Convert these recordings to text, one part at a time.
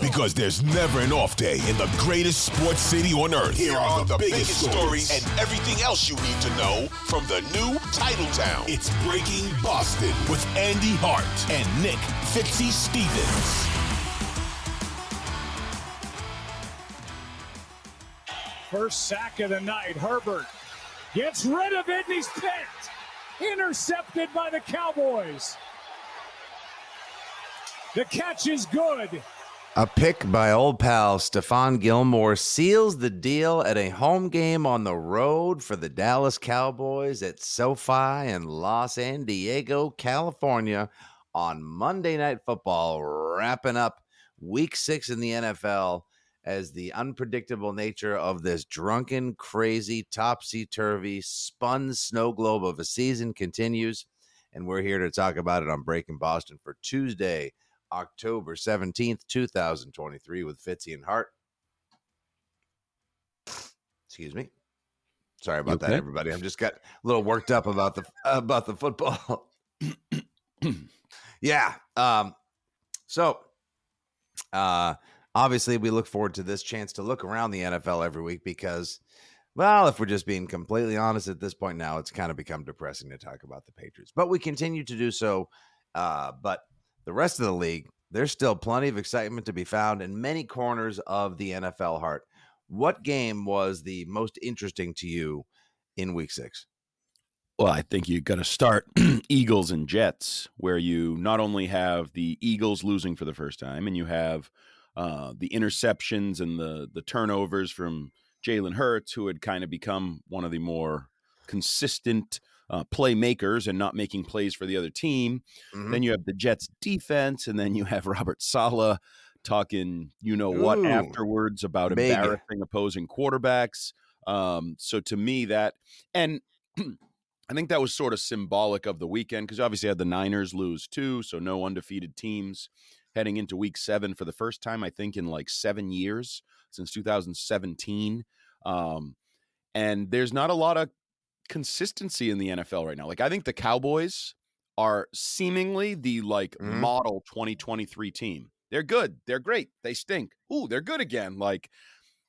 Because there's never an off day in the greatest sports city on earth. Here are the, biggest, stories and everything else you need to know from the new title town. It's Breaking Boston with Andy Hart and Nick Fitzy Stevens. First sack of the night. Herbert gets rid of it and he's picked. Intercepted by the Cowboys. The catch is good. A pick by old pal Stephon Gilmore seals the deal at a home game on the road for the Dallas Cowboys at SoFi in Los San Diego, California on Monday Night Football, wrapping up week six in the NFL as the unpredictable nature of this drunken, crazy, topsy turvy, spun snow globe of a season continues. And we're here to talk about it on Breaking Boston for Tuesday, October 17th, 2023, with Fitzy and Hart. Excuse me. Sorry about that, everybody. I'm just got a little worked up about the about the football. yeah. Um, so uh obviously we look forward to this chance to look around the NFL every week because well, if we're just being completely honest at this point now, it's kind of become depressing to talk about the Patriots. But we continue to do so. Uh, but the rest of the league, there's still plenty of excitement to be found in many corners of the NFL heart. What game was the most interesting to you in week six? Well, I think you got to start Eagles and Jets, where you not only have the Eagles losing for the first time, and you have uh, the interceptions and the the turnovers from Jalen Hurts, who had kind of become one of the more consistent uh, playmakers and not making plays for the other team. Mm-hmm. Then you have the Jets defense, and then you have Robert Saleh talking, you know what, afterwards about big. embarrassing opposing quarterbacks. Um, so to me, that and I think that was sort of symbolic of the weekend because obviously had the Niners lose too, so no undefeated teams heading into week seven for the first time, I think, in like seven years since 2017. Um, and there's not a lot of consistency in the NFL right now. Like, I think the Cowboys are seemingly the like mm-hmm. model 2023 team. They're good. They're great. They stink. Ooh, they're good again. Like,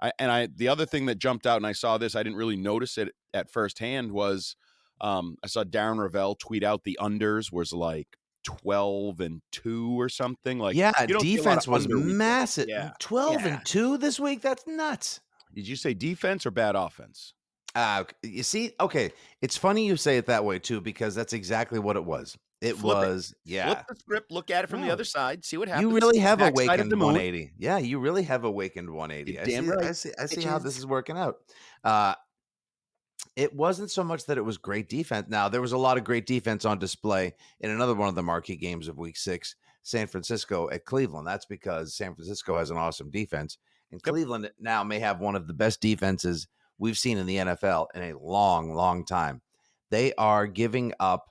I, and I, the other thing that jumped out, and I saw this, I didn't really notice it at first hand, was um, I saw Darren Rovell tweet out the unders was like 12 and 2 or something like yeah defense was massive yeah. 12 yeah. and 2 this week that's nuts did you say defense or bad offense uh you see okay it's funny you say it that way too because that's exactly what it was it Flip was it. yeah flip the script look at it from the other side see what happens you really have Back awakened 180 yeah you really have awakened 180 I see, right. I see, I see how this is working out uh it wasn't so much that it was great defense. Now, there was a lot of great defense on display in another one of the marquee games of week six, San Francisco at Cleveland. That's because San Francisco has an awesome defense. And yep. Cleveland now may have one of the best defenses we've seen in the NFL in a long, long time. They are giving up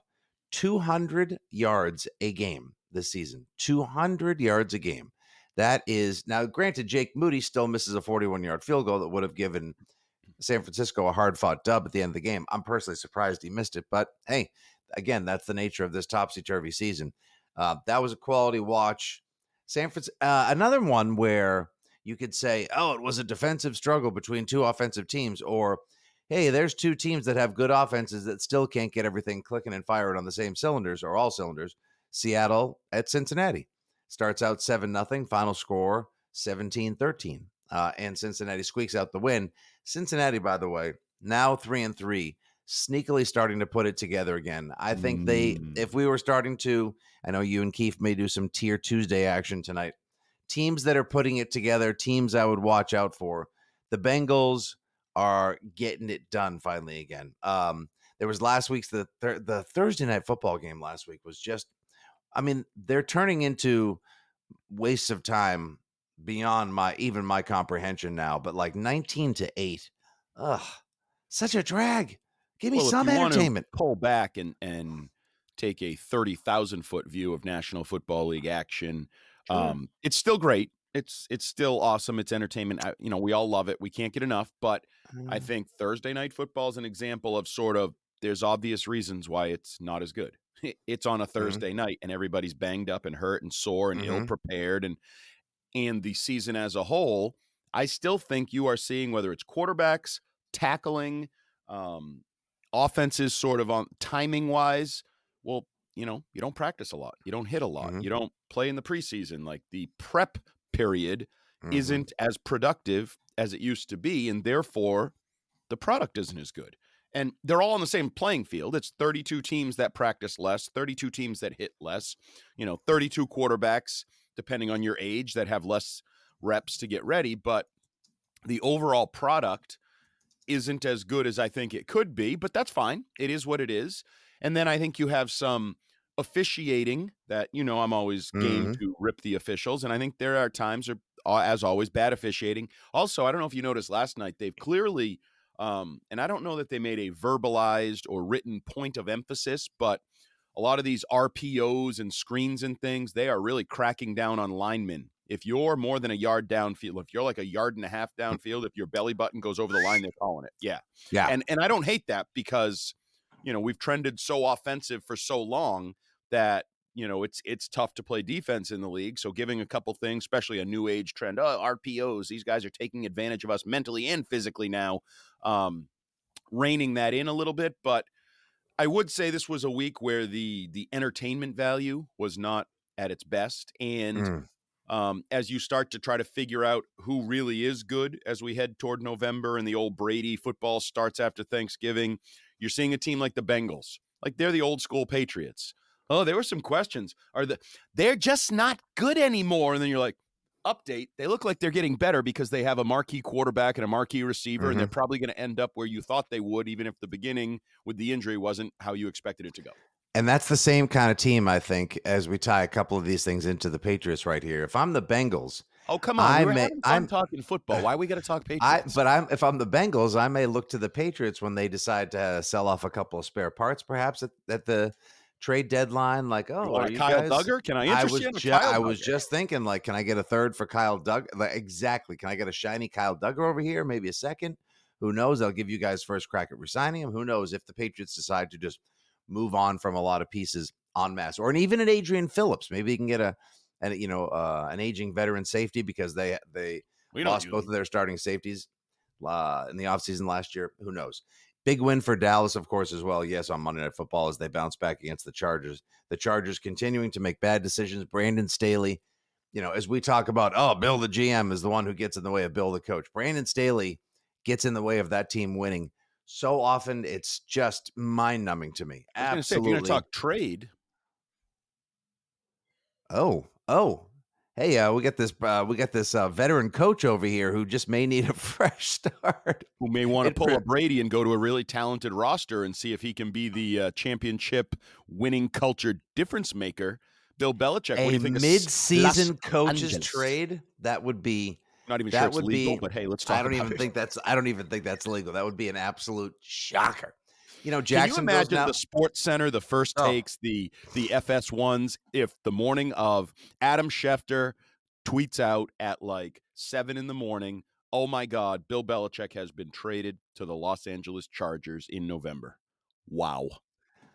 200 yards a game this season. 200 yards a game. That is now, granted, Jake Moody still misses a 41 yard field goal that would have given San Francisco a hard fought dub at the end of the game. I'm personally surprised he missed it, but hey, again, that's the nature of this topsy turvy season. Uh, that was a quality watch. San Francisco, uh, another one where you could say, oh, it was a defensive struggle between two offensive teams, or hey, there's two teams that have good offenses that still can't get everything clicking and firing on the same cylinders or all cylinders. Seattle at Cincinnati starts out 7 nothing, final score 17 13. Uh, and Cincinnati squeaks out the win. Cincinnati, by the way, now three and three, sneakily starting to put it together again. I think mm. they, if we were starting to, I know you and Keith may do some tier Tuesday action tonight. Teams that are putting it together, teams I would watch out for. The Bengals are getting it done finally again. Um, there was last week's the th- the Thursday night football game last week was just, I mean, they're turning into wastes of time beyond my even my comprehension now. But like nineteen to eight, ugh, such a drag. Give me well, some entertainment. pull back and and take a thirty thousand foot view of National Football League action. Sure. Um, it's still great. It's it's still awesome. It's entertainment. I, you know, we all love it. We can't get enough. But mm. I think Thursday night football is an example of sort of there's obvious reasons why it's not as good. It's on a mm-hmm. Thursday mm-hmm. night and everybody's banged up and hurt and sore and mm-hmm. ill prepared and and the season as a whole. I still think you are seeing whether it's quarterbacks, tackling, um, offenses sort of on timing wise. Well, you know, you don't practice a lot. You don't hit a lot. Mm-hmm. You don't play in the preseason. Like the prep period mm-hmm. isn't as productive as it used to be. And therefore, the product isn't as good. And they're all on the same playing field. It's 32 teams that practice less, 32 teams that hit less, you know, 32 quarterbacks, depending on your age, that have less reps to get ready. But the overall product isn't as good as I think it could be, but that's fine. It is what it is. And then I think you have some officiating that, you know, I'm always game mm-hmm. to rip the officials. And I think there are times, or as always, bad officiating. Also, I don't know if you noticed last night, they've clearly, um, and I don't know that they made a verbalized or written point of emphasis, but a lot of these RPOs and screens and things, they are really cracking down on linemen if you're more than a yard downfield, if you're like a yard and a half mm. downfield, if your belly button goes over the line, they're calling it. Yeah. Yeah. And and I don't hate that because, you know, we've trended so offensive for so long that you know it's it's tough to play defense in the league. So giving a couple things, especially a new age trend, oh RPOs, these guys are taking advantage of us mentally and physically now, um, reining that in a little bit. But I would say this was a week where the the entertainment value was not at its best, and mm um, as you start to try to figure out who really is good as we head toward November and the old Brady football starts after Thanksgiving, you're seeing a team like the Bengals. Like they're the old school Patriots. Oh, there were some questions. Are the they're just not good anymore? And then you're like, update. They look like they're getting better because they have a marquee quarterback and a marquee receiver, mm-hmm. and they're mm-hmm. probably going to end up where you thought they would, even if the beginning with the injury wasn't how you expected it to go. And that's the same kind of team, I think, as we tie a couple of these things into the Patriots right here. If I'm the Bengals, oh come on, I may, I'm talking football. Why we got to talk Patriots? I, but I'm if I'm the Bengals, I may look to the Patriots when they decide to sell off a couple of spare parts, perhaps at, at the trade deadline. Like, oh, are you Kyle guys? Dugger? Can I interest I was you in ju- I was just thinking, like, can I get a third for Kyle Dugger? Like, exactly. Can I get a shiny Kyle Dugger over here? Maybe a second. Who knows? I'll give you guys first crack at resigning him. Who knows if the Patriots decide to just move on from a lot of pieces en masse, or even an Adrian Phillips. Maybe he can get a, and you know, uh, an aging veteran safety because they they we lost both of their starting safeties uh, in the offseason last year. Who knows? Big win for Dallas, of course, as well. Yes, on Monday Night Football as they bounce back against the Chargers. The Chargers continuing to make bad decisions. Brandon Staley, you know, as we talk about, oh, Bill the GM is the one who gets in the way of Bill the coach. Brandon Staley gets in the way of that team winning so often. It's just mind numbing to me. Absolutely. Say, if you're going to talk trade, Oh, oh, hey, uh, we got this, uh, we got this uh, veteran coach over here who just may need a fresh start. Who may want to pull a Brady and go to a really talented roster and see if he can be the uh, championship winning culture difference maker. Bill Belichick. A mid-season coaches Angeles. trade that would be not even that sure it's would legal, be, but hey, let's talk. I don't even it. think that's. I don't even think that's legal. That would be an absolute shocker you know, Jackson. Can you imagine now- the Sports Center, the first oh. takes, the the FS ones, if the morning of Adam Schefter tweets out at like seven in the morning, oh my God, Bill Belichick has been traded to the Los Angeles Chargers in November. Wow.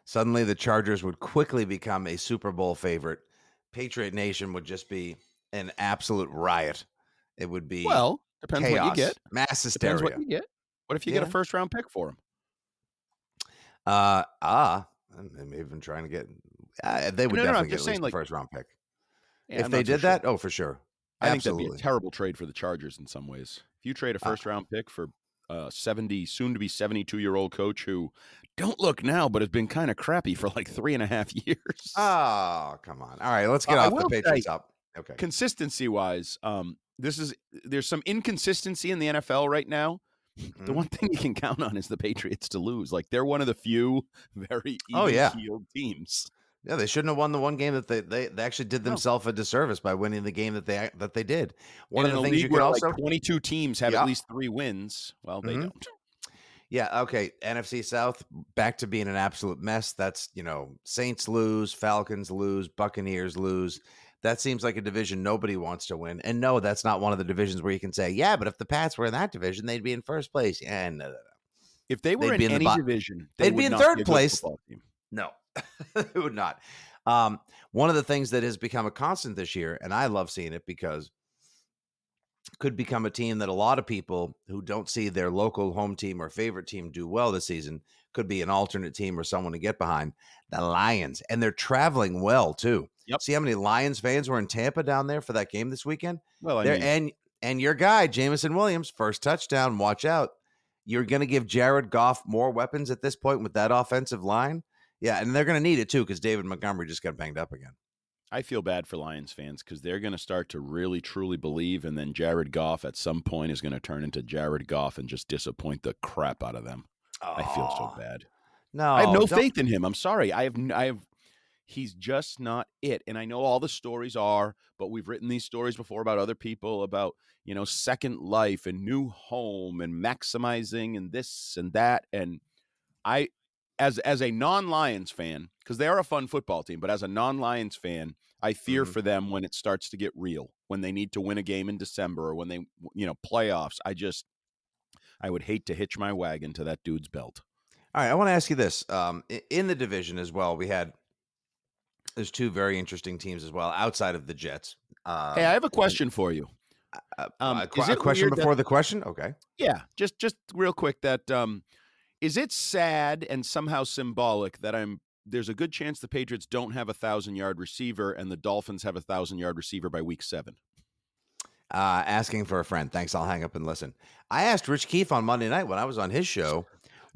Suddenly the Chargers would quickly become a Super Bowl favorite. Patriot Nation would just be an absolute riot. It would be well, depends chaos, what you get. Mass hysteria. Depends what you get. What if you yeah. get a first round pick for him? Uh ah, I'm even trying to get. Uh, they would no, definitely no, get least like, first round pick. Yeah, if I'm they did so that, sure. oh for sure. I Absolutely. think that'd be a terrible trade for the Chargers in some ways. If you trade a uh first round pick for uh, 70, soon to be 72 year old coach who don't look now, but has been kind of crappy for like three and a half years. Oh, come on. All right, let's get uh, off the Patriots up. Okay. Consistency wise, um, this is there's some inconsistency in the NFL right now. Mm-hmm. The one thing you can count on is the Patriots to lose. Like they're one of the few very oh yeah teams. Yeah, they shouldn't have won the one game that they they, they actually did themselves no. a disservice by winning the game that they that they did. One and of the things you could also like 22 teams have yeah. at least 3 wins. Well, they mm-hmm. don't. Yeah, okay. NFC South back to being an absolute mess. That's, you know, Saints lose, Falcons lose, Buccaneers lose. That seems like a division nobody wants to win. And no, that's not one of the divisions where you can say, yeah, but if the Pats were in that division, they'd be in first place. And no, no, no. If they were in, in any bo- division, they would be in third place. No, it would not. Um, one of the things that has become a constant this year, and I love seeing it because could become a team that a lot of people who don't see their local home team or favorite team do well this season could be an alternate team or someone to get behind. The Lions, and they're traveling well too. Yep. See how many Lions fans were in Tampa down there for that game this weekend? Well, I mean, and and your guy Jameson Williams, first touchdown. Watch out! You're going to give Jared Goff more weapons at this point with that offensive line. Yeah, and they're going to need it too because David Montgomery just got banged up again. I feel bad for Lions fans because they're going to start to really truly believe, and then Jared Goff at some point is going to turn into Jared Goff and just disappoint the crap out of them. Oh, I feel so bad. No, I have no faith in him. I'm sorry. I have. I have. He's just not it. And I know all the stories are, but we've written these stories before about other people about you know second life and new home and maximizing and this and that. And I as as a non-Lions fan, because they are a fun football team, but as a non-Lions fan, I fear mm-hmm. for them when it starts to get real, when they need to win a game in December or when they you know playoffs. I just I would hate to hitch my wagon to that dude's belt. All right, I want to ask you this: um, in the division as well, we had there's two very interesting teams as well outside of the Jets. Uh, hey, I have a question for you. Uh, um, a, a question before that, the question? Okay. Yeah, just just real quick that um, is it sad and somehow symbolic that I'm there's a good chance the Patriots don't have a thousand yard receiver and the Dolphins have a thousand yard receiver by week seven? Uh, asking for a friend. Thanks. I'll hang up and listen. I asked Rich Keefe on Monday night when I was on his show,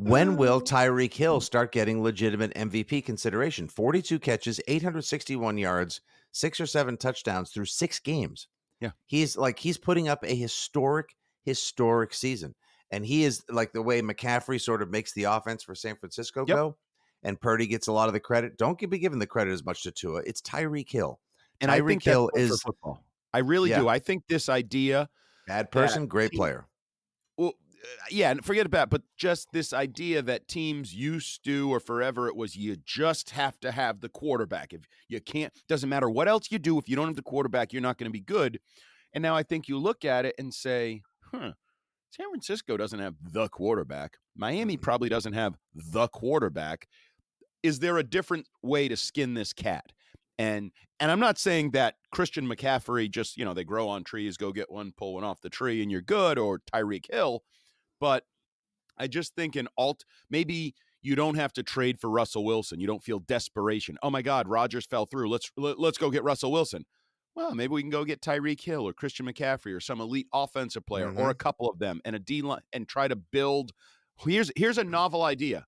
when oh. will oh. Tyreek Hill start getting legitimate MVP consideration? 42 catches, 861 yards, six or seven touchdowns through six games. Yeah. He's like, he's putting up a historic, historic season. And he is like the way McCaffrey sort of makes the offense for San Francisco yep. go. And Purdy gets a lot of the credit. Don't be given the credit as much to Tua. It's Tyreek Hill. And Tyreek I think Hill is football. I really yeah. do. I think this idea bad person, great player. Well, yeah, and forget about but just this idea that teams used to or forever it was you just have to have the quarterback. If you can't doesn't matter what else you do if you don't have the quarterback, you're not going to be good. And now I think you look at it and say, "Huh, San Francisco doesn't have the quarterback. Miami mm-hmm. probably doesn't have the quarterback. Is there a different way to skin this cat? And and I'm not saying that Christian McCaffrey just, you know, they grow on trees, go get one, pull one off the tree and you're good or Tyreek Hill, but I just think an alt maybe you don't have to trade for Russell Wilson. You don't feel desperation. Oh my God, Rodgers fell through. Let's let's go get Russell Wilson well, maybe we can go get Tyreek Hill or Christian McCaffrey or some elite offensive player mm-hmm. or a couple of them and a D line and try to build. Here's here's a novel idea.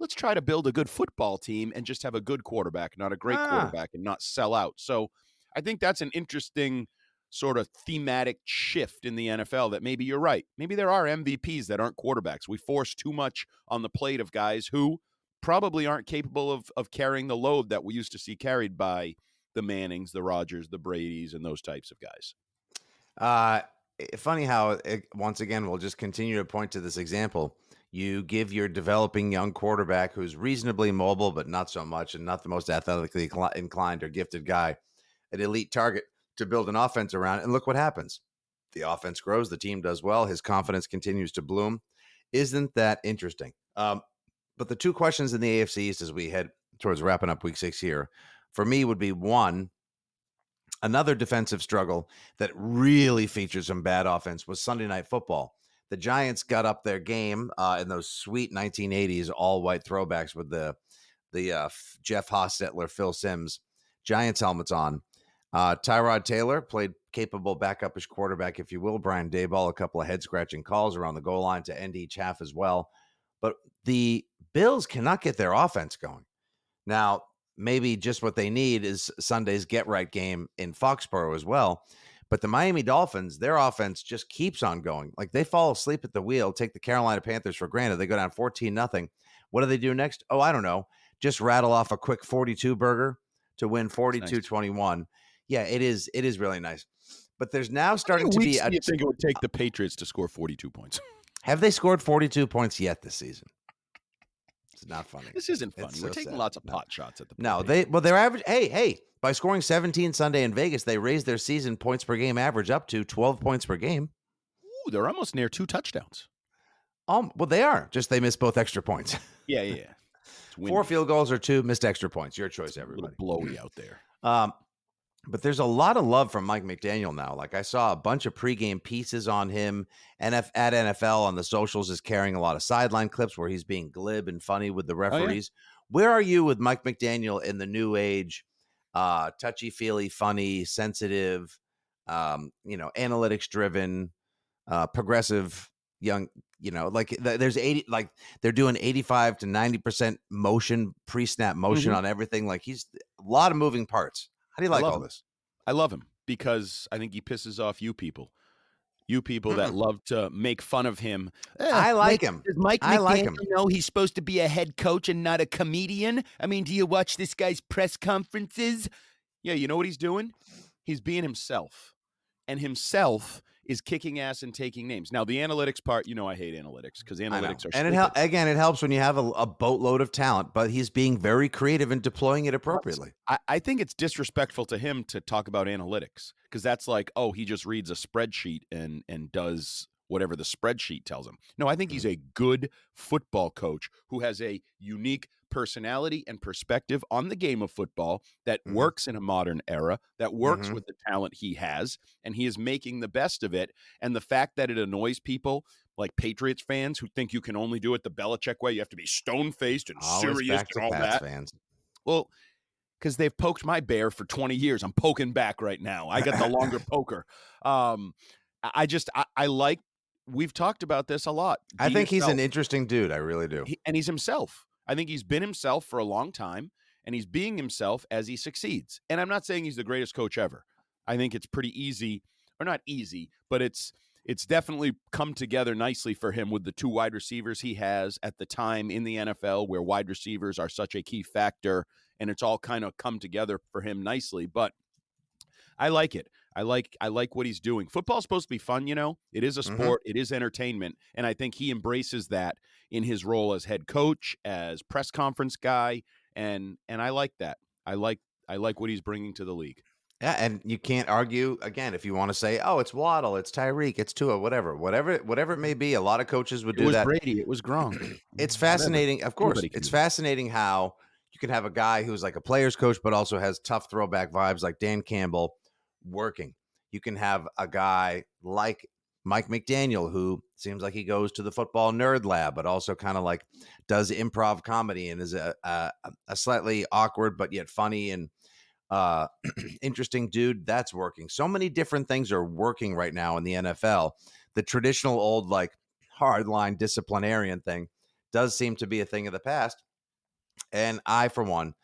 Let's try to build a good football team and just have a good quarterback, not a great ah. quarterback, and not sell out. So I think that's an interesting sort of thematic shift in the NFL that maybe you're right. Maybe there are MVPs that aren't quarterbacks. We force too much on the plate of guys who probably aren't capable of of carrying the load that we used to see carried by the Mannings, the Rodgers, the Brady's, and those types of guys. Uh, funny how it, once again we'll just continue to point to this example. You give your developing young quarterback who's reasonably mobile but not so much, and not the most athletically inclined or gifted guy, an elite target to build an offense around. And look what happens: the offense grows, the team does well, his confidence continues to bloom. Isn't that interesting? Um, but the two questions in the AFC East as we head towards wrapping up Week Six here for me would be one another defensive struggle that really featured some bad offense was Sunday night football. the Giants got up their game uh, in those sweet 1980s all white throwbacks with the the uh, Jeff Hostetler, Phil Simms Giants helmets on. Uh, Tyrod Taylor played capable backupish quarterback, if you will. Brian Daboll, a couple of head scratching calls around the goal line to end each half as well. But the Bills cannot get their offense going. Now, maybe just what they need is Sunday's get right game in Foxborough as well. But the Miami Dolphins, their offense just keeps on going. Like they fall asleep at the wheel, take the Carolina Panthers for granted. They go down 14 nothing. What do they do next? Oh, I don't know. Just rattle off a quick 42 burger to win 42-21. Nice. Yeah, it is it is really nice. But there's now starting to be a you think it would take the Patriots to score 42 points. Have they scored 42 points yet this season? It's not funny. This isn't funny. It's We're so taking sad. lots of pot shots at the No, they well they're average hey, hey, by scoring 17 Sunday in Vegas, they raised their season points per game average up to 12 points per game. Ooh, they're almost near two touchdowns. Um, well, they are. Just they missed both extra points. Yeah, yeah. yeah. Four field goals or two missed extra points. Your choice, everybody. blowy out there. Um, but there's a lot of love from Mike McDaniel now. Like I saw a bunch of pregame pieces on him. NF at NFL on the socials is carrying a lot of sideline clips where he's being glib and funny with the referees. Oh, yeah. Where are you with Mike McDaniel in the new age? Uh, touchy feely, funny, sensitive, um, you know, analytics driven, uh, progressive young you know like there's 80 like they're doing 85 to 90 percent motion pre-snap motion mm-hmm. on everything like he's a lot of moving parts how do you like all him. this i love him because i think he pisses off you people you people mm-hmm. that love to make fun of him. Eh, I like Mike, him. Does Mike I like him. know he's supposed to be a head coach and not a comedian? I mean, do you watch this guy's press conferences? Yeah, you know what he's doing? He's being himself. And himself is kicking ass and taking names. Now, the analytics part, you know, I hate analytics because analytics are. And it hel- again, it helps when you have a, a, boatload of talent, but he's being very creative and deploying it appropriately. I, I think it's disrespectful to him to talk about analytics because that's like, oh, he just reads a spreadsheet and and does whatever the spreadsheet tells him. No, I think he's mm. a good football coach who has a unique personality and perspective on the game of football that mm-hmm. works in a modern era, that works mm-hmm. with the talent he has, and he is making the best of it. And the fact that it annoys people like Patriots fans who think you can only do it the Belichick way, you have to be stone faced and Always serious and all Pats that. Fans. Well, because they've poked my bear for 20 years. I'm poking back right now. I got the longer poker. Um, I just I, I like we've talked about this a lot. Be I think yourself. he's an interesting dude. I really do. He, and he's himself. I think he's been himself for a long time and he's being himself as he succeeds. And I'm not saying he's the greatest coach ever. I think it's pretty easy, or not easy, but it's it's definitely come together nicely for him with the two wide receivers he has at the time in the NFL where wide receivers are such a key factor and it's all kind of come together for him nicely. But I like it. I like I like what he's doing. Football's supposed to be fun, you know. It is a mm-hmm. sport, mm-hmm. it is entertainment, and I think he embraces that in his role as head coach, as press conference guy, and and I like that. I like I like what he's bringing to the league. Yeah, and you can't argue again if you want to say, "Oh, it's Waddle, it's Tyreek, it's Tua, whatever, whatever, whatever it may be." A lot of coaches would do it was that. Brady, it was Gronk. it's fascinating, whatever. of course. It's fascinating how you can have a guy who's like a player's coach, but also has tough throwback vibes, like Dan Campbell, working. You can have a guy like Mike McDaniel, who seems like he goes to the football nerd lab, but also kind of like does improv comedy and is a, a, a slightly awkward but yet funny and uh, interesting dude. That's working. So many different things are working right now in the NFL. The traditional old like hardline disciplinarian thing does seem to be a thing of the past. And I, for one,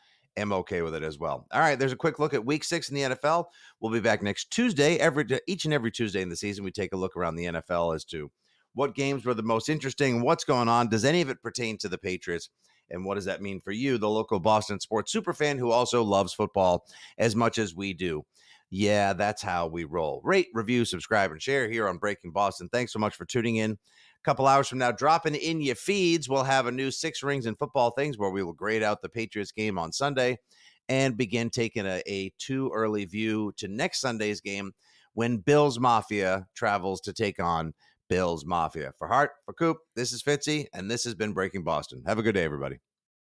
am okay with it as well. All right, there's a quick look at week six in the NFL. We'll be back next Tuesday. Every each and every Tuesday in the season, we take a look around the NFL as to what games were the most interesting, what's going on, does any of it pertain to the Patriots, and what does that mean for you, the local Boston sports superfan who also loves football as much as we do. Yeah, that's how we roll. Rate, review, subscribe, and share here on Breaking Boston. Thanks so much for tuning in couple hours from now, dropping in your feeds, we'll have a new Six Rings and Football Things where we will grade out the Patriots game on Sunday and begin taking a, a too early view to next Sunday's game when Bills Mafia travels to take on Bills Mafia. For Hart, for Coop, this is Fitzy, and this has been Breaking Boston. Have a good day, everybody.